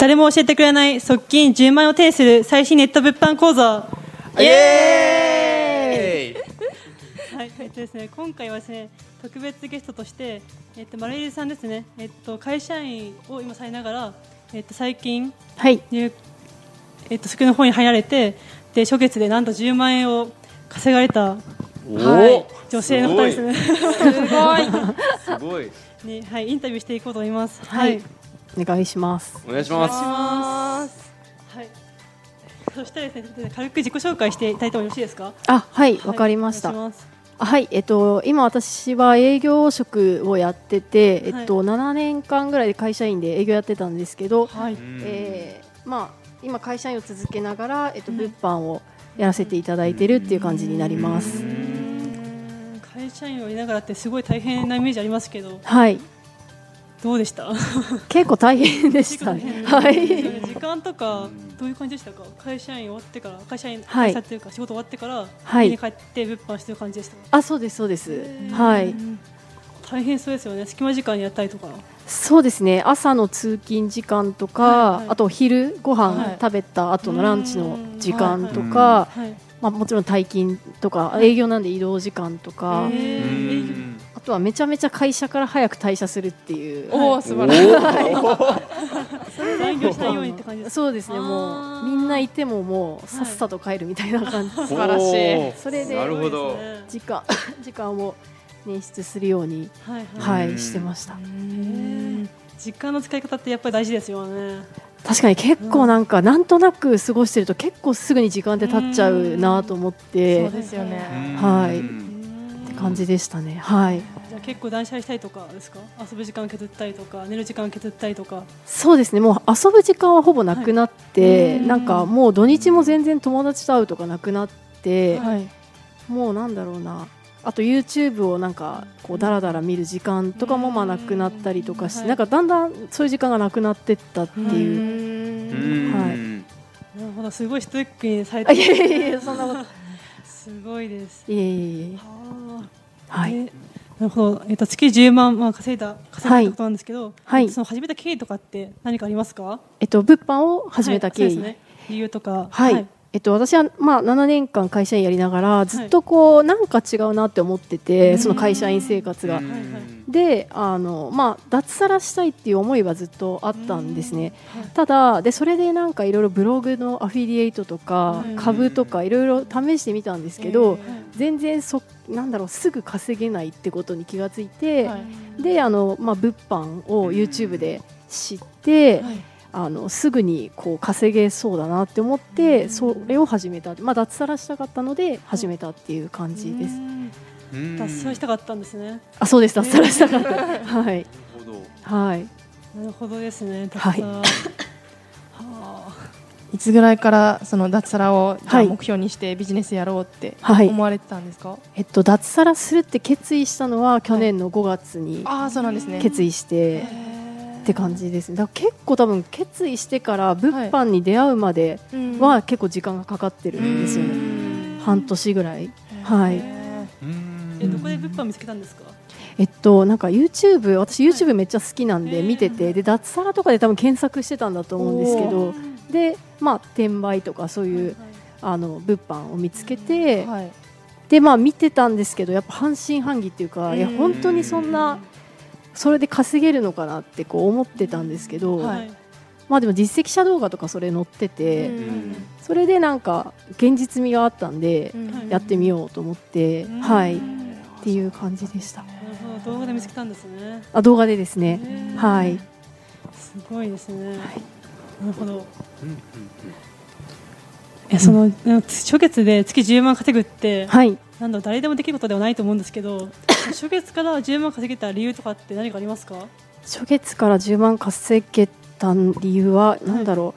誰も教えてくれない側近10万円を手にする最新ネット物販講座。イエ はい、えっとですね、今回はですね、特別ゲストとして、えっと、マルエリさんですね、えっと、会社員を今されながら、えっと、最近、はい。入えっと、宿の方に入られて、で、初月でなんと10万円を稼がれた、おはい、女性の方ですね。すごいに、はい、インタビューしていこうと思います。はい。お願いします。お願いしますます。はい。そしてですね、ちょっとね軽く自己紹介していただいてもよろしいですか？あ、はい、わかりました。はいえっと、今私は営業職をやってて、えっと、は7年間ぐらいで会社員で営業やってたんですけど、はい。えーまあ、今会社員を続けながら、えっと、うん物販をやらせていただいてるっていう感じになります。会社員をいながらってすごい大変なイメージありますけど、はい、どうでした？結構大変でしたね。はい。時間とかどういう感じでしたか？会社員終わってから会社員はい会社っていうか仕事終わってからはい家に帰って物販してる感じでした？か？あ、そうです、そうです。はい。大変そうですよね。隙間時間にやったりとか。そうですね朝の通勤時間とか、はいはいあと昼ごはい飯食べた後のランチの時間とうんか、はい。まあ、もちろん退勤とか営業なんで移動時間とか、あとはめちゃめちゃ会社から早く退社するっていう、おお素晴らしい。残業しないようにって感じ。ですか。そうですねもうみんないてももうさっさと帰るみたいな感じ、素晴らしい。それでなるほど。時間時間を捻出するように、はいはい。はい、してました。へー時間の使い方ってやっぱり大事ですよね。確かに結構なんかなんとなく過ごしてると結構すぐに時間って経っちゃうなと思って。そうですよね。はい。うんって感じでしたね。はい。じゃあ結構断捨離したりとかですか？遊ぶ時間削ったりとか寝る時間削ったりとか。そうですね。もう遊ぶ時間はほぼなくなって、はいなんかもう土日も全然友達と会うとかなくなって、はい。もうなんだろうなあと YouTube をなんかこうだらだら見る時間とかもまあなくなったりとかして、はいなんかだんだんそういう時間がなくなってったっていう、はい。んなるほどすごいストイックにされあいてやいやいやそんなこと。すごいです。いえいえいえ。ははいなるほど、えっと月10万、まあ、稼いだ稼いだってことなんですけど、はい。その始めた経緯とかって何かありますか？えっと物販を始めた経緯、はいね、理由とか。はい、えっと、私は、まあ、7年間会社員やりながらずっとこう、なんか違うなって思ってて、その会社員生活が。であの、まあ、脱サラしたいっていう思いはずっとあったんですね。はい。ただでそれでなんかいろいろブログのアフィリエイトとかうん。株とかいろいろ試してみたんですけど、はい全然そなんだろうすぐ稼げないってことに気がついて、はい。であの、まあ、物販を YouTube で知って、はいあのすぐにこう稼げそうだなって思って、それを始めた、まあ、脱サラしたかったので始めたっていう感じです。脱サラしたかったんですね。あそうです。脱サラしたかった、はい。なるほど。はい。なるほどですね。脱はい。サラはいつぐらいからその脱サラを目標にしてビジネスやろうってはい。思われてたんですか？えっと、脱サラするって決意したのは去年の5月にああそうなんですね。決意してって感じですね。だから結構多分決意してから物販に出会うまでは結構時間がかかってるんですよね、半年ぐらい。はい。うんえどこで物販見つけたんですか？えっとなんか YouTube 私 YouTube めっちゃ好きなんで見ててで脱サラとかで多分検索してたんだと思うんですけどでまあ転売とかそういうあの物販を見つけてはい。でまあ見てたんですけどやっぱ半信半疑っていうかいや本当にそんなそれで稼げるのかなってこう思ってたんですけど、はい。まあでも実績者動画とかそれ載ってて、うん。それでなんか現実味があったんで、うん。やってみようと思って、うん。はい。っていう感じでした。動画で見つけたんですね。あ動画でですね、はい。すごいですね、い。なるほど。うんうんえその、初月で月10万稼ぐって、はい。なんだ誰でもできることではないと思うんですけど 初月から10万稼げた理由とかって何かありますか？初月から10万稼げた理由はなんだろ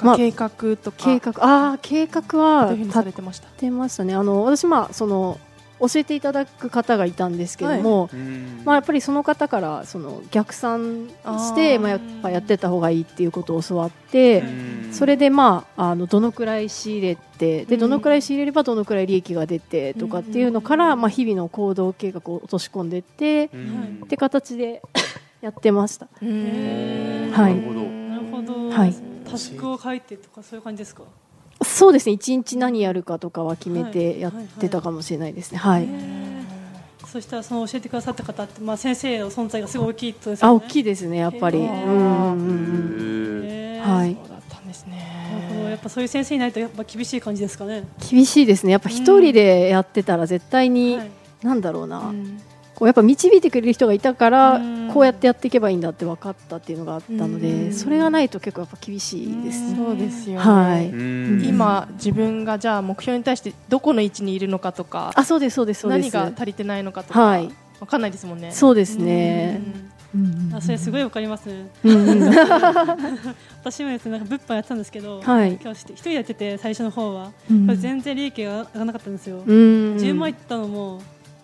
う、まあなんか計画とか。計画。ああ計画は立されてました？ってましたね。あの私まあその教えていただく方がいたんですけども、うん。まあ、やっぱりその方からその逆算してまあ、やっぱやってた方がいいっていうことを教わって、うんそれでまああのどのくらい仕入れてでうん。どのくらい仕入れればどのくらい利益が出てとかっていうのから、まあ、日々の行動計画を落とし込んでってうん。って形で やってました。はい。なるほど。なるほど、はい。タスクを書いてとかそういう感じですか？そうですね。一日何やるかとかは決めはい。てやってたかもしれないですね。はい、へー。そしたらその教えてくださった方って、まあ、先生の存在がすごい大きいとですよね。あ大きいですねやっぱり。へー。うんうんうんうん。へー。はいっぱそういう先生いないとやっぱ厳しい感じですかね。厳しいですね。やっぱ一人でやってたら絶対に、はい。なんだろうな、うん。こうやっぱ導いてくれる人がいたから、うん。こうやってやっていけばいいんだって分かったっていうのがあったので、うん。それがないと結構やっぱ厳しいですね。そうですよね。はい。うん。今自分がじゃあ目標に対してどこの位置にいるのかとかあそうですそうですそうです何が足りてないのかとかはいわかんないですもんねそうですね。うんうんあそれすごいわかります。ねうんうん。私もですねなんか物販やってたんですけど、はい。今日一人でやってて最初の方は、うん全然利益が上がらなかったんですよ、うん10万いったのも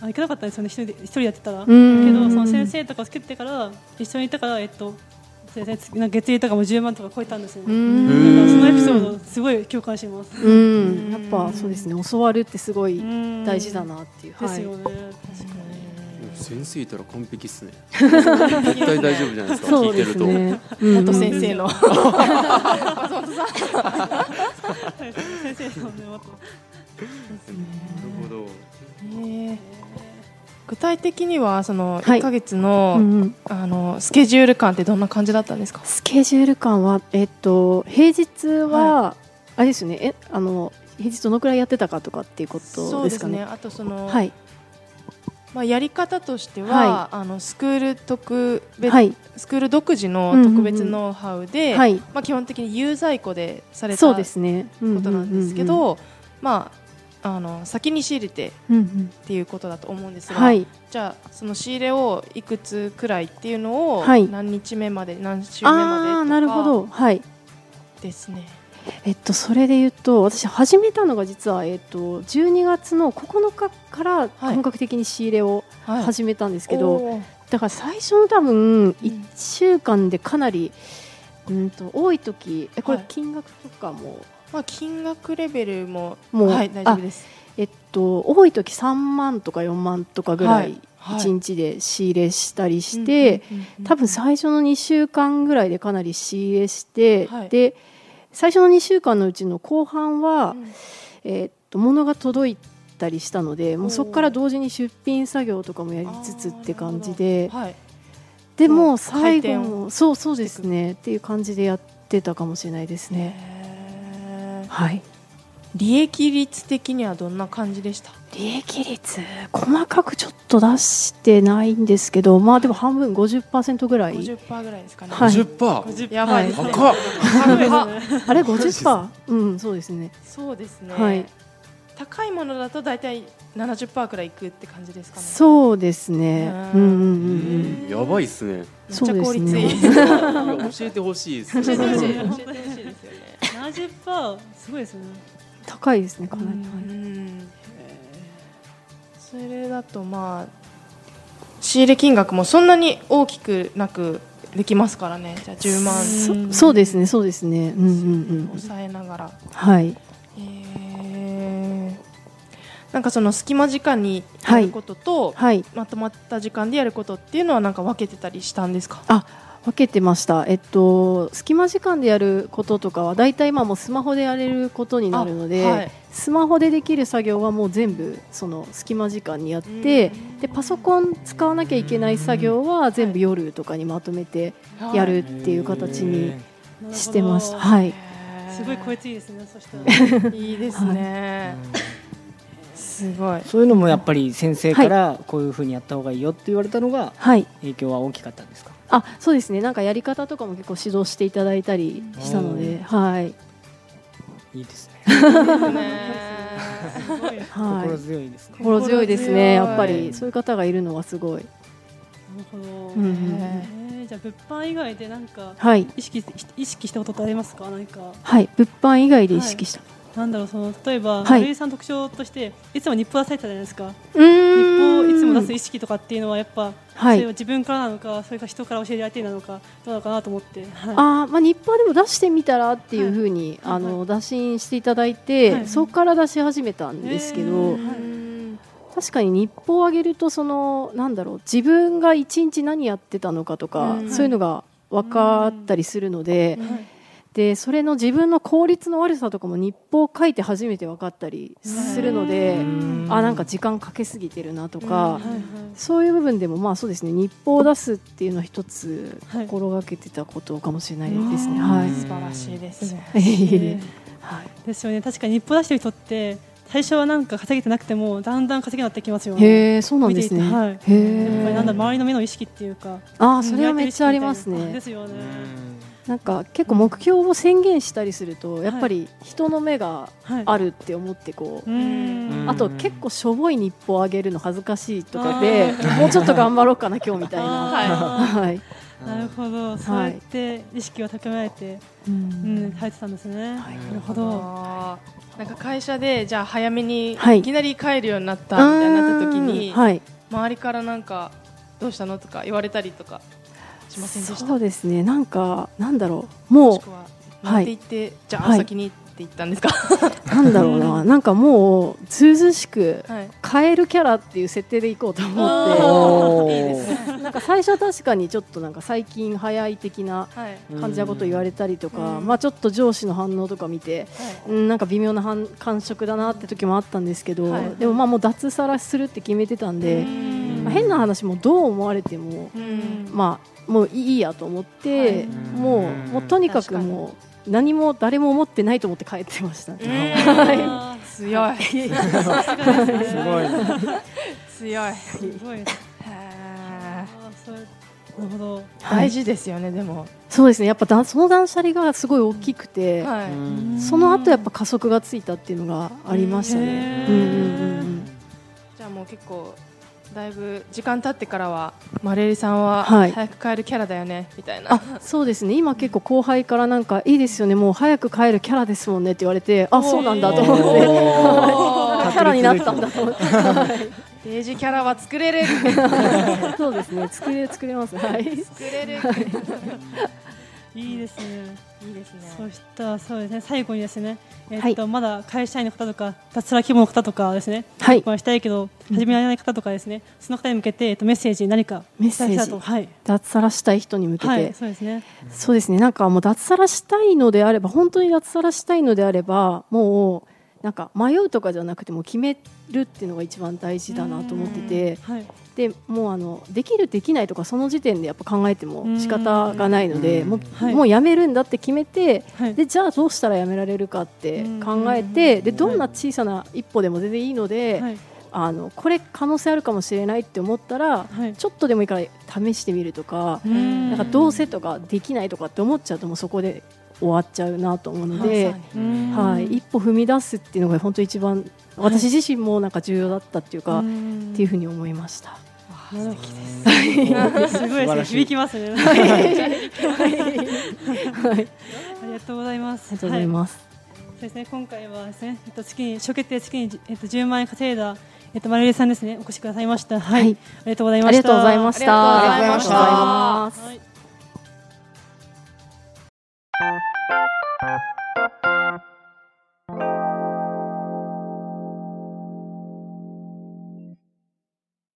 あいけなかったんですよね一人で一人でやってたら、うんけどその先生とかを作ってから一緒にいたからえっと先生なんか月利とかも10万とか超えたんですよね、そのエピソードすごい共感します、うん。やっぱそうですね教わるってすごいうん。大事だなっていう。ですよね、確か先生いたら完璧っすね。絶対大丈夫じゃないですか。そうで聞いてると。すね。元先生の。に 先生の。ねまたなるほどへー具体的にはその。はい1ヶ月の,、うんうんあの。スケジュール感ってどんな感じだったんですかスケジュール感は、えっと、平日は、あれですよねえあの。平日どの。くらいやってたかとかっていうことそうですかね。ねあとその、はい、まあ、やり方としては、はあのスクール特別、はい、スクール独自のうんうんうん特別ノウハウで、はい、まあ、基本的に有在庫でされたそうこですね。となんですけうんうんうんど、まあ、あの先に仕入れてうんうん。っていうことだと思うんですが、はい、じゃあその仕入れをいくつくらいっていうのを、はい。何日目まで何週目までとかああなるほど、はい。ですね。えっとそれで言うと私始めたのが実はえっと12月の9日から本格的に仕入れをはい。始めたんですけど、おー。だから最初の多分1週間でかなりうんと多い時えこれはい。金額とかも、まあ、金額レベルももうはい、大丈夫です。えっと多い時3万とか4万とかぐらはい。いはい。1日で仕入れしたりして、多分最初の2週間ぐらいでかなり仕入れして、はい。で最初の2週間のうちの後半は、うん。えーっと物が届いたりしたのでもうそこから同時に出品作業とかもやりつつって感じで。はい、でも最後回もそうそうですね。っていう感じでやってたかもしれないですね。はい利益率的にはどんな感じでした？利益率細かくちょっと出してないんですけどまあでも半分50%ぐらい。50%ぐらいですかね、はい。50%、50やばいですね、高っ。高いですねあれ50%うんそうですね。そうですね、はい。高いものだと大体70%くらいいくって感じですかね。そうですね。ううんんうんうんうん。やばいっすね。めっちゃ効率いい、そうですいや教えてほしいです。教えてほしい。教えてうんほしいですよね。70%すごいですね高いですねかなり、うんそれだとまあ仕入れ金額もそんなに大きくなくできますからね。じゃあ10万。うんそそうですねそうですね。うんうんうん。抑えながら、はい。えー。なんかその隙間時間にやることと、はい。まとまった時間でやることっていうのはなんか分けてたりしたんですか？あ分けてました。えっと隙間時間でやることとかは大体今もうスマホでやれることになるので、あはい。スマホでできる作業はもう全部その隙間時間にやって、でパソコン使わなきゃいけない作業は全部夜とかにまとめてやるっていう形にしてました。はい、すごい効率いいですねそしたら。いいですね、すごい。そういうのもやっぱり先生からこういうふうにやった方がいいよって言われたのがはい、影響は大きかったんですか？あそうですね。なんかやり方とかも結構指導していただいたりしたので、はい。いいですね。すごい。なるはい。心強いですね。心強いですね。やっぱりそういう方がいるのはすごい、ほど、うんじゃあ物販以外でなんかはい。意識意識したことってありますか？なんか。はい。物販以外で意識した、なんだろうその例えば、はい。さんの特徴としていつも日報出されてたじゃないですか。うーん日報いつ本を出す意識とかっていうのはやっぱ、はい。それは自分からなのかそれか人から教えられてなのかどうなのかなと思って、はいあーまあ、日報でも出してみたらっていうふうに、はい。あの打診していただいて、はい。そこから出し始めたんですけど、確かに日報を上げるとそのなんだろう自分が一日何やってたのかとか、うん。そういうのが分かったりするので,、はいでそれの自分の効率の悪さとかも日報を書いて初めて分かったりするので、あなんか時間かけすぎてるなとか。はいはいそういう部分でもまあそうですね日報を出すっていうのは一つはい心がけてたことかもしれないですね。はい。素晴らしいですね。はいですよね確かに日報出してる人って最初はなんか稼げてなくてもだんだん稼げなってきますよね。へえそうなんですね。はいへやっぱりなんだえ。周りの目の意識っていうかああそれはめっちゃありますね。ですよね。なんか結構目標を宣言したりするとやっぱり人の目がはい。あるって思ってこう。あと結構しょぼい日報をあげるの恥ずかしいとかでもうちょっと頑張ろうかな今日みたいな。あ はい。ー なるほど、そうやって意識を高められて、ううんん、入ってたんですね。はいなるほど。なんか会社でじゃあ早めにはいいきなり帰るようになったみたいになった時に、はい。周りからなんかどうしたのとか言われたりとかしませんでした？そうですね。なんかなんだろう。もうはなんて言って、じゃあお先にって言ったんですか？なんだろうな、なんかもう、ずうずうしく、はい。カエルキャラっていう設定でいこうと思って、なんか最初は確かにちょっとなんか最近早い的なはい。感じなこと言われたりとか、うん。まあちょっと上司の反応とか見て、うん、なんか微妙な反感触だなって時もあったんですけど、はい。でもまあもう脱サラするって決めてたんで、変な話もどう思われても、うん。まあもういいやと思って、はいもうもうとにかくもう何も誰も思ってないと思って帰ってましたね。強い。さすごい。強い。すごい。なるほど。大事ですよね、でも。そうですねやっぱだその断捨離がすごい大きくて、はい。その後やっぱ加速がついたっていうのがありましたね。うんうんうんうんじゃあもう結構だいぶ時間経ってからはマレリさんははい。早く帰るキャラだよねみたいな。あそうですね。今結構後輩からなんかいいですよね。もう早く帰るキャラですもんねって言われてあそうなんだと思って。キャラになったんだと思って。デイジキャラは作れる。そうですね。作れ作れます。はい。作れる。いいですね。いいですね。そしたらそうですね。最後にですね、えはい。っとまだ会社員の方とか脱サラ規模の方とかですね、はい。まあしたいけど始められない方とかですね、その方に向けてえっとメッセージ何かメッセージ。はい。脱サラしたい人に向けて、はいそうですね。そうですね。なんかもう脱サラしたいのであれば本当に脱サラしたいのであればもうなんか迷うとかじゃなくてもう決めるっていうのが一番大事だなと思ってて。はいでもうあのできるできないとかその時点でやっぱ考えても仕方がないのでうんもう,、はい。もうやめるんだって決めてはい。でじゃあどうしたらやめられるかって考えてでどんな小さな一歩でも全然いいので、はい。あのこれ可能性あるかもしれないって思ったらはい。ちょっとでもいいから試してみるとかうん。なんかどうせとかできないとかって思っちゃうともうそこで終わっちゃうなと思うので、うんはい、一歩踏み出すっていうのが本当一番私自身もなんか重要だったっていうか、ん。っていうふうに思いました。素敵です。すごい響きますね。はい。ありがとうございます。ありがとうございます。そうですね。今回はですね、えっと月に初決定月にえっと10万円稼いだえっとマリさんですね。お越しくださいました。はい。ありがとうございました。ありがとうございました。ありがとうございました。はい。